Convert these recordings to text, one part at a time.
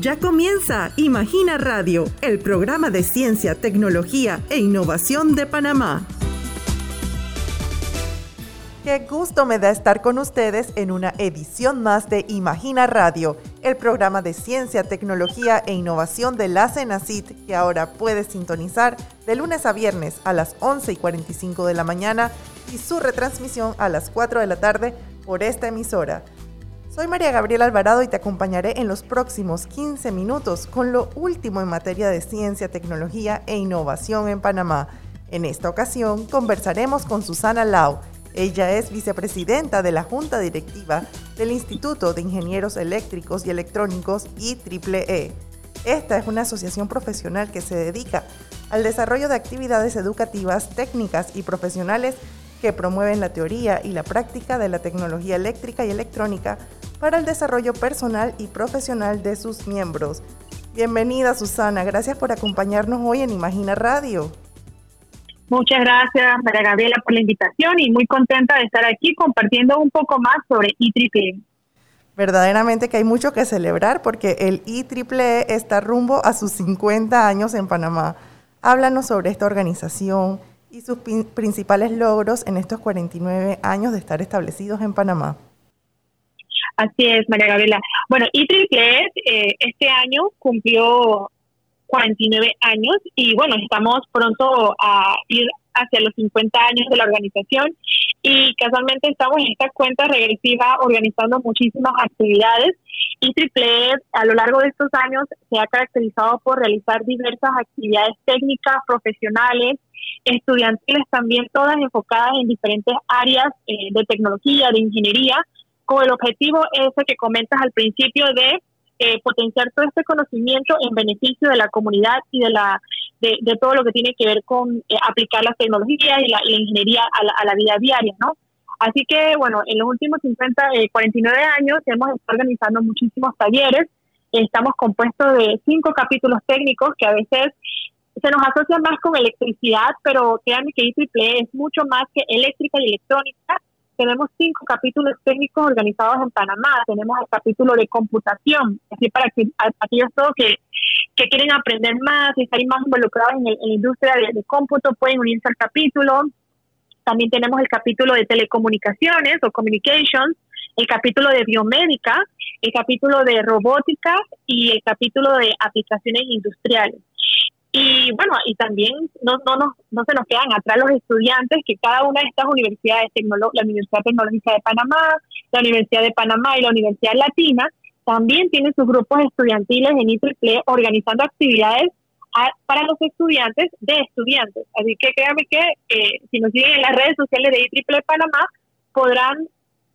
Ya comienza Imagina Radio, el programa de ciencia, tecnología e innovación de Panamá. Qué gusto me da estar con ustedes en una edición más de Imagina Radio, el programa de ciencia, tecnología e innovación de la CENACIT que ahora puedes sintonizar de lunes a viernes a las 11 y 45 de la mañana y su retransmisión a las 4 de la tarde por esta emisora. Soy María Gabriela Alvarado y te acompañaré en los próximos 15 minutos con lo último en materia de ciencia, tecnología e innovación en Panamá. En esta ocasión conversaremos con Susana Lau. Ella es vicepresidenta de la Junta Directiva del Instituto de Ingenieros Eléctricos y Electrónicos IEEE. Esta es una asociación profesional que se dedica al desarrollo de actividades educativas, técnicas y profesionales que promueven la teoría y la práctica de la tecnología eléctrica y electrónica para el desarrollo personal y profesional de sus miembros. Bienvenida Susana, gracias por acompañarnos hoy en Imagina Radio. Muchas gracias María Gabriela por la invitación y muy contenta de estar aquí compartiendo un poco más sobre IEEE. Verdaderamente que hay mucho que celebrar porque el IEEE está rumbo a sus 50 años en Panamá. Háblanos sobre esta organización y sus principales logros en estos 49 años de estar establecidos en Panamá. Así es, María Gabriela. Bueno, IEEE eh, este año cumplió 49 años y bueno, estamos pronto a ir hacia los 50 años de la organización y casualmente estamos en esta cuenta regresiva organizando muchísimas actividades. IEEE a lo largo de estos años se ha caracterizado por realizar diversas actividades técnicas, profesionales, estudiantiles también, todas enfocadas en diferentes áreas eh, de tecnología, de ingeniería, con el objetivo ese que comentas al principio de eh, potenciar todo este conocimiento en beneficio de la comunidad y de la de, todo lo que tiene que ver con eh, aplicar las tecnologías y la, ingeniería a la, vida diaria, ¿no? Así que, bueno, en los últimos 50, 49 años hemos estado organizando muchísimos talleres. Estamos compuestos de cinco capítulos técnicos que a veces se nos asocia más con electricidad, pero créanme que IEEE es mucho más que eléctrica y electrónica. Tenemos cinco capítulos técnicos organizados en Panamá. Tenemos el capítulo de computación, así para que aquellos todos que, que quieren aprender más y estar más involucrados en, la industria de, cómputo pueden unirse al capítulo. También tenemos el capítulo de telecomunicaciones o communications, el capítulo de biomédica, el capítulo de robótica y el capítulo de aplicaciones industriales. Y bueno, y también no, no, no, no se nos quedan atrás los estudiantes que cada una de estas universidades, la Universidad Tecnológica de Panamá, la Universidad de Panamá y la Universidad Latina, también tienen sus grupos estudiantiles en IEEE organizando actividades para los estudiantes de estudiantes. Así que créanme que eh, si nos siguen en las redes sociales de IEEE Panamá, podrán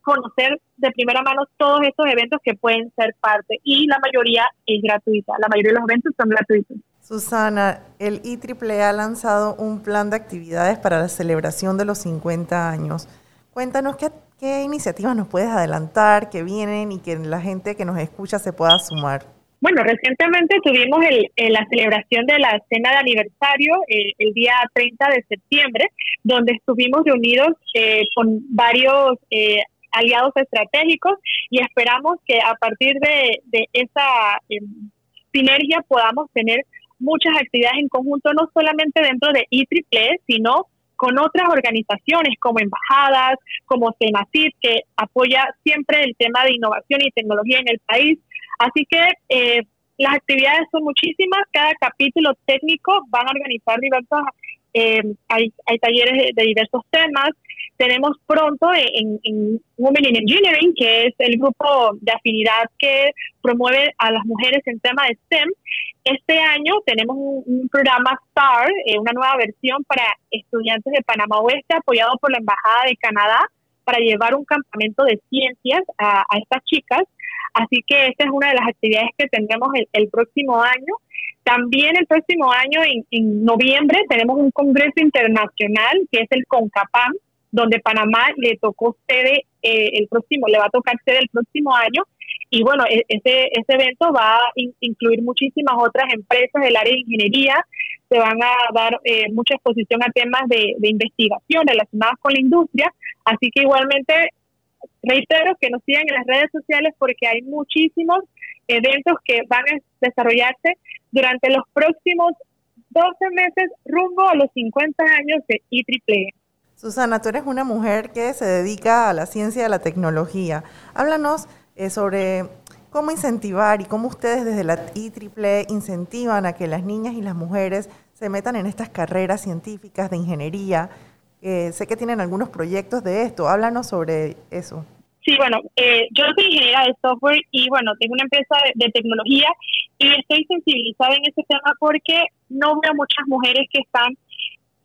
conocer de primera mano todos estos eventos que pueden ser parte y la mayoría es gratuita. La mayoría de los eventos son gratuitos. Susana, el IEEE ha lanzado un plan de actividades para la celebración de los 50 años. Cuéntanos qué, iniciativas nos puedes adelantar, que vienen y que la gente que nos escucha se pueda sumar. Bueno, recientemente tuvimos la celebración de la cena de aniversario eh, el día 30 de septiembre, donde estuvimos reunidos eh, con varios eh, aliados estratégicos y esperamos que a partir de, de esa em, sinergia podamos tener muchas actividades en conjunto, no solamente dentro de IEEE, sino con otras organizaciones como embajadas, como CENACID, que apoya siempre el tema de innovación y tecnología en el país. Así que eh, las actividades son muchísimas, cada capítulo técnico van a organizar diversos, eh, hay, hay, talleres de, diversos temas. Tenemos pronto en, en Women in Engineering, que es el grupo de afinidad que promueve a las mujeres en tema de STEM, este año tenemos un, programa STAR, eh, una nueva versión para estudiantes de Panamá Oeste, apoyado por la Embajada de Canadá, para llevar un campamento de ciencias a, estas chicas. Así que esta es una de las actividades que tendremos el, próximo año. También el próximo año, en, noviembre, tenemos un congreso internacional que es el CONCAPAM, donde Panamá le tocó sede eh, el próximo, le va a tocar sede el próximo año. Y bueno, e-, ese, ese evento va a incluir muchísimas otras empresas del área de ingeniería, se van a dar eh, mucha exposición a temas de, investigación relacionados con la industria, así que igualmente reitero que nos sigan en las redes sociales porque hay muchísimos eventos que van a desarrollarse durante los próximos 12 meses rumbo a los 50 años de IEEE. Susana, tú eres una mujer que se dedica a la ciencia y a la tecnología. Háblanos eh, sobre cómo incentivar y cómo ustedes desde la IEEE incentivan a que las niñas y las mujeres se metan en estas carreras científicas de ingeniería. sé que tienen algunos proyectos de esto. Háblanos sobre eso. Sí, bueno, eh, yo soy ingeniera de software y bueno, tengo una empresa de, tecnología y estoy sensibilizada en ese tema porque no veo muchas mujeres que están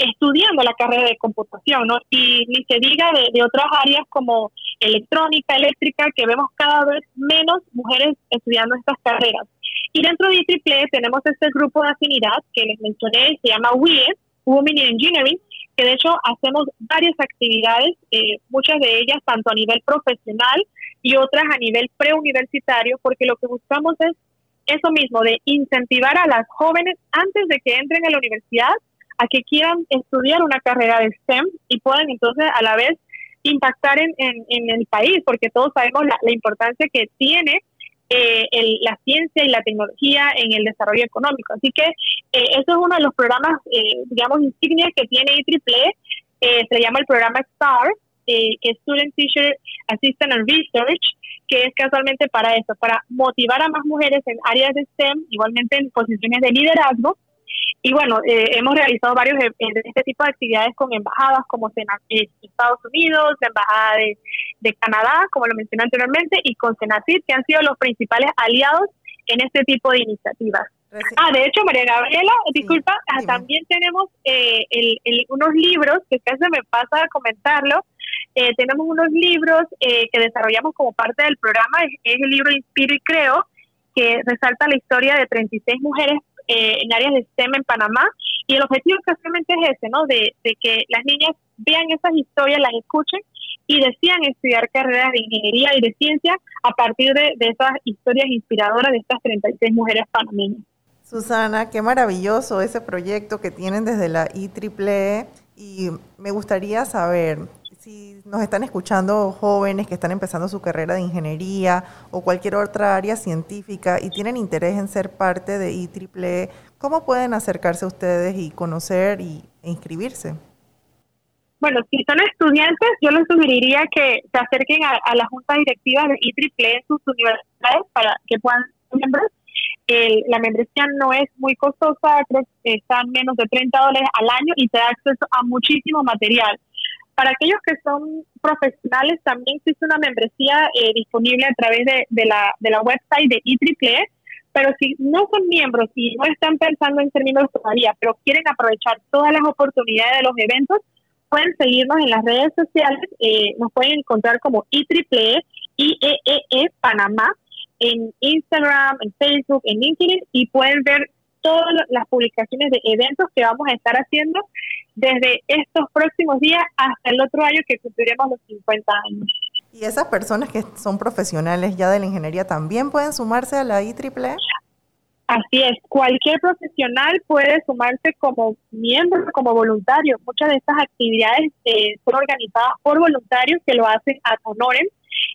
estudiando la carrera de computación, ¿no? Y ni se diga de, otras áreas como electrónica, eléctrica, que vemos cada vez menos mujeres estudiando estas carreras. Y dentro de IEEE tenemos este grupo de afinidad que les mencioné, se llama WIE, Women in Engineering, que de hecho hacemos varias actividades, eh, muchas de ellas tanto a nivel profesional y otras a nivel preuniversitario, porque lo que buscamos es eso mismo, de incentivar a las jóvenes antes de que entren a la universidad a que quieran estudiar una carrera de STEM y puedan entonces a la vez impactar en, en, el país, porque todos sabemos la, importancia que tiene eh, la ciencia y la tecnología en el desarrollo económico. Así que eh, eso es uno de los programas, eh, digamos, insignias que tiene IEEE. Eh, se llama el programa STAR, es Student Teacher Assistant and Research, que es casualmente para eso, para motivar a más mujeres en áreas de STEM, igualmente en posiciones de liderazgo, y bueno, eh, hemos realizado varios de, este tipo de actividades con embajadas como en Estados Unidos, la Embajada de, Canadá, como lo mencioné anteriormente, y con Senacid, que han sido los principales aliados en este tipo de iniciativas. Ah, de hecho, María Gabriela, disculpa, ah, también tenemos eh, unos libros, que casi me pasa a comentarlo, eh, tenemos unos libros que desarrollamos como parte del programa, es, es el libro Inspiro y Creo, que resalta la historia de 36 mujeres eh, en áreas de STEM en Panamá. Y el objetivo exactamente es ese, ¿no? De, que las niñas vean esas historias, las escuchen y decidan estudiar carreras de ingeniería y de ciencia a partir de, esas historias inspiradoras de estas 36 mujeres panameñas. Susana, qué maravilloso ese proyecto que tienen desde la IEEE y me gustaría saber, si nos están escuchando jóvenes que están empezando su carrera de ingeniería o cualquier otra área científica y tienen interés en ser parte de IEEE, ¿cómo pueden acercarse a ustedes y conocer y, e inscribirse? Bueno, si son estudiantes, yo les sugeriría que se acerquen a, la junta directiva de IEEE en sus universidades para que puedan ser miembros. la membresía no es muy costosa, creo que están menos de 30 dólares al año y te da acceso a muchísimo material para aquellos que son profesionales, también existe una membresía eh, disponible a través de, la, de la website de IEEE, pero si no son miembros y no están pensando en ser miembros todavía, pero quieren aprovechar todas las oportunidades de los eventos, pueden seguirnos en las redes sociales, eh, nos pueden encontrar como IEEE, IEEE Panamá, en Instagram, en Facebook, en LinkedIn, y pueden ver todas las publicaciones de eventos que vamos a estar haciendo desde estos próximos días hasta el otro año que cumpliremos los 50 años. ¿Y esas personas que son profesionales ya de la ingeniería también pueden sumarse a la IEEE? Así es, cualquier profesional puede sumarse como miembro, como voluntario. Muchas de estas actividades eh, son organizadas por voluntarios que lo hacen a honorem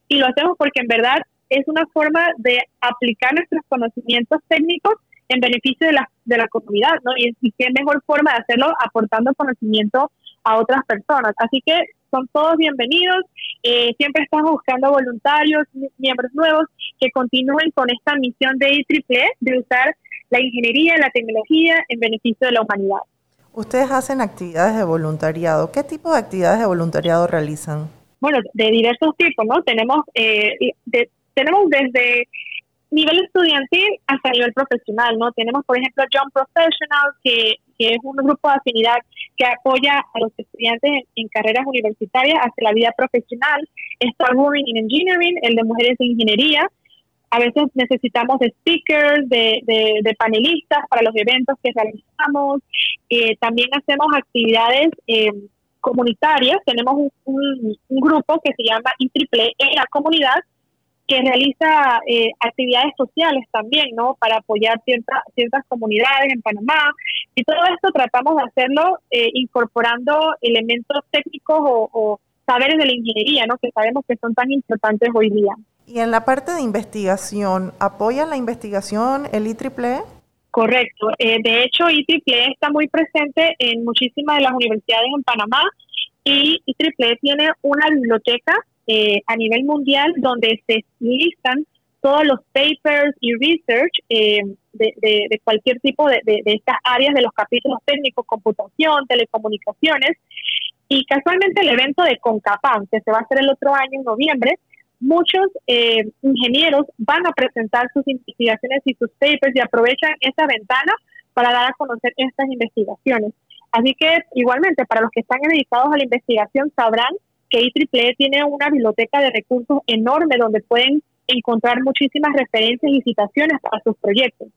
y lo hacemos porque en verdad es una forma de aplicar nuestros conocimientos técnicos en beneficio de la, de la comunidad, ¿no? Y, y qué mejor forma de hacerlo aportando conocimiento a otras personas. Así que son todos bienvenidos. Eh, siempre estamos buscando voluntarios, miembros nuevos que continúen con esta misión de IEEE de usar la ingeniería y la tecnología en beneficio de la humanidad. Ustedes hacen actividades de voluntariado. ¿Qué tipo de actividades de voluntariado realizan? Bueno, de diversos tipos, ¿no? Tenemos, eh, tenemos desde nivel estudiantil hasta nivel profesional, ¿no? Tenemos, por ejemplo, Young Professional, que, es un grupo de afinidad que apoya a los estudiantes en, carreras universitarias hacia la vida profesional. Está Women in Engineering, el de mujeres en ingeniería. A veces necesitamos de speakers, de, de, panelistas para los eventos que realizamos. Eh, también hacemos actividades eh, comunitarias. Tenemos un, grupo que se llama IEEE en la comunidad, que realiza eh, actividades sociales también, ¿no? Para apoyar ciertas ciertas comunidades en Panamá. Y todo esto tratamos de hacerlo eh, incorporando elementos técnicos o, saberes de la ingeniería, ¿no? que sabemos que son tan importantes hoy día. Y en la parte de investigación, ¿apoya la investigación el IEEE? Correcto. Eh, de hecho, IEEE está muy presente en muchísimas de las universidades en Panamá y IEEE tiene una biblioteca eh, a nivel mundial donde se listan todos los papers y research eh, de, cualquier tipo de, estas áreas de los capítulos técnicos, computación, telecomunicaciones. Y casualmente el evento de CONCAPAN, que se va a hacer el otro año en noviembre, muchos eh, ingenieros van a presentar sus investigaciones y sus papers y aprovechan esa ventana para dar a conocer estas investigaciones. Así que igualmente para los que están dedicados a la investigación sabrán que IEEE tiene una biblioteca de recursos enorme donde pueden encontrar muchísimas referencias y citaciones para sus proyectos.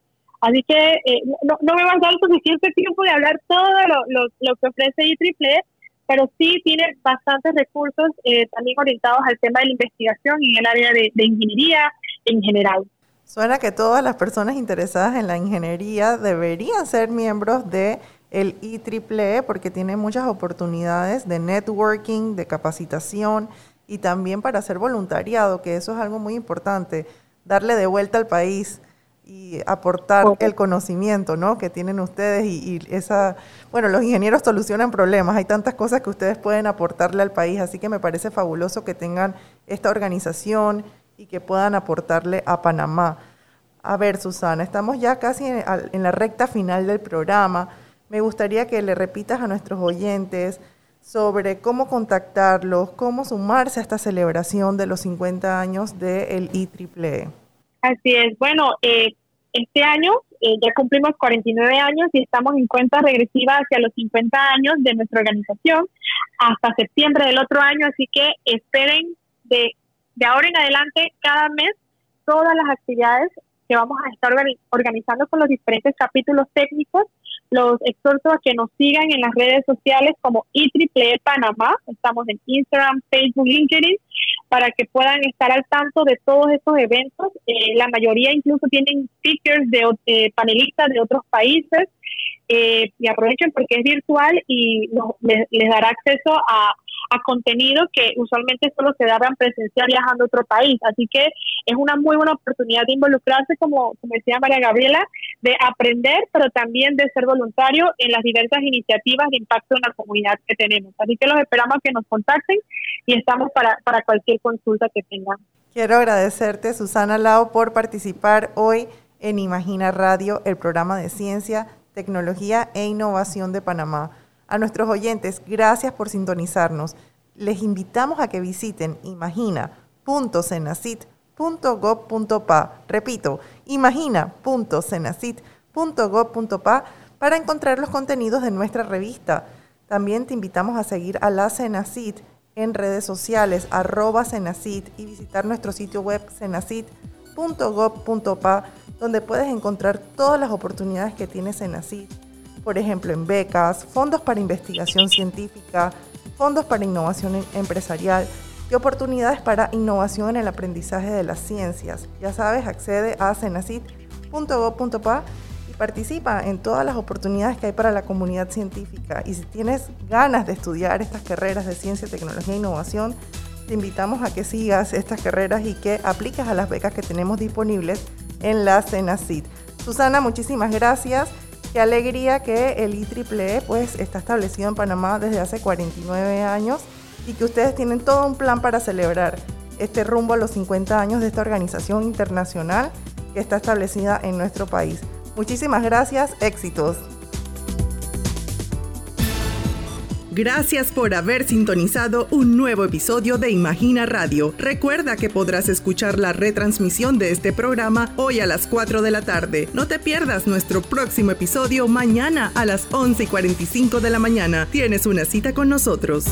Así que eh, no, me va a dar suficiente tiempo de hablar todo lo, lo, que ofrece IEEE, pero sí tiene bastantes recursos eh, también orientados al tema de la investigación y en el área de, ingeniería en general. Suena que todas las personas interesadas en la ingeniería deberían ser miembros de el IEEE porque tiene muchas oportunidades de networking, de capacitación y también para hacer voluntariado, que eso es algo muy importante, darle de vuelta al país y aportar el conocimiento ¿no? que tienen ustedes y, esa, bueno, los ingenieros solucionan problemas, hay tantas cosas que ustedes pueden aportarle al país, así que me parece fabuloso que tengan esta organización y que puedan aportarle a Panamá. A ver, Susana, estamos ya casi en la recta final del programa. Me gustaría que le repitas a nuestros oyentes sobre cómo contactarlos, cómo sumarse a esta celebración de los 50 años del IEEE. Así es. Bueno, eh, este año eh, ya cumplimos 49 años y estamos en cuenta regresiva hacia los 50 años de nuestra organización hasta septiembre del otro año, así que esperen de, de ahora en adelante cada mes todas las actividades que vamos a estar organizando con los diferentes capítulos técnicos los exhorto a que nos sigan en las redes sociales como IEEE Panamá. Estamos en Instagram, Facebook, LinkedIn, para que puedan estar al tanto de todos estos eventos. Eh, la mayoría incluso tienen speakers de eh, panelistas de otros países. Eh, y aprovechen porque es virtual y les dará acceso a a contenido que usualmente solo se daban presencial viajando a otro país. Así que es una muy buena oportunidad de involucrarse, como, como decía María Gabriela, de aprender, pero también de ser voluntario en las diversas iniciativas de impacto en la comunidad que tenemos. Así que los esperamos que nos contacten y estamos para, para cualquier consulta que tengan. Quiero agradecerte, Susana Lao, por participar hoy en Imagina Radio, el programa de ciencia, tecnología e innovación de Panamá. A nuestros oyentes, gracias por sintonizarnos. Les invitamos a que visiten imagina.cenacit.gov.pa. Repito, imagina.cenacit.gov.pa para encontrar los contenidos de nuestra revista. También te invitamos a seguir a la Cenacit en redes sociales, arroba Cenacit, y visitar nuestro sitio web cenacit.gov.pa, donde puedes encontrar todas las oportunidades que tiene Cenacit por ejemplo, en becas, fondos para investigación científica, fondos para innovación em-, empresarial y oportunidades para innovación en el aprendizaje de las ciencias. Ya sabes, accede a cenacit.gov.pa y participa en todas las oportunidades que hay para la comunidad científica. Y si tienes ganas de estudiar estas carreras de ciencia, tecnología e innovación, te invitamos a que sigas estas carreras y que apliques a las becas que tenemos disponibles en la Cenacit. Susana, muchísimas gracias. Qué alegría que el IEEE pues está establecido en Panamá desde hace 49 años y que ustedes tienen todo un plan para celebrar este rumbo a los 50 años de esta organización internacional que está establecida en nuestro país. Muchísimas gracias, éxitos. Gracias por haber sintonizado un nuevo episodio de Imagina Radio. Recuerda que podrás escuchar la retransmisión de este programa hoy a las 4 de la tarde. No te pierdas nuestro próximo episodio mañana a las 11 y 45 de la mañana. Tienes una cita con nosotros.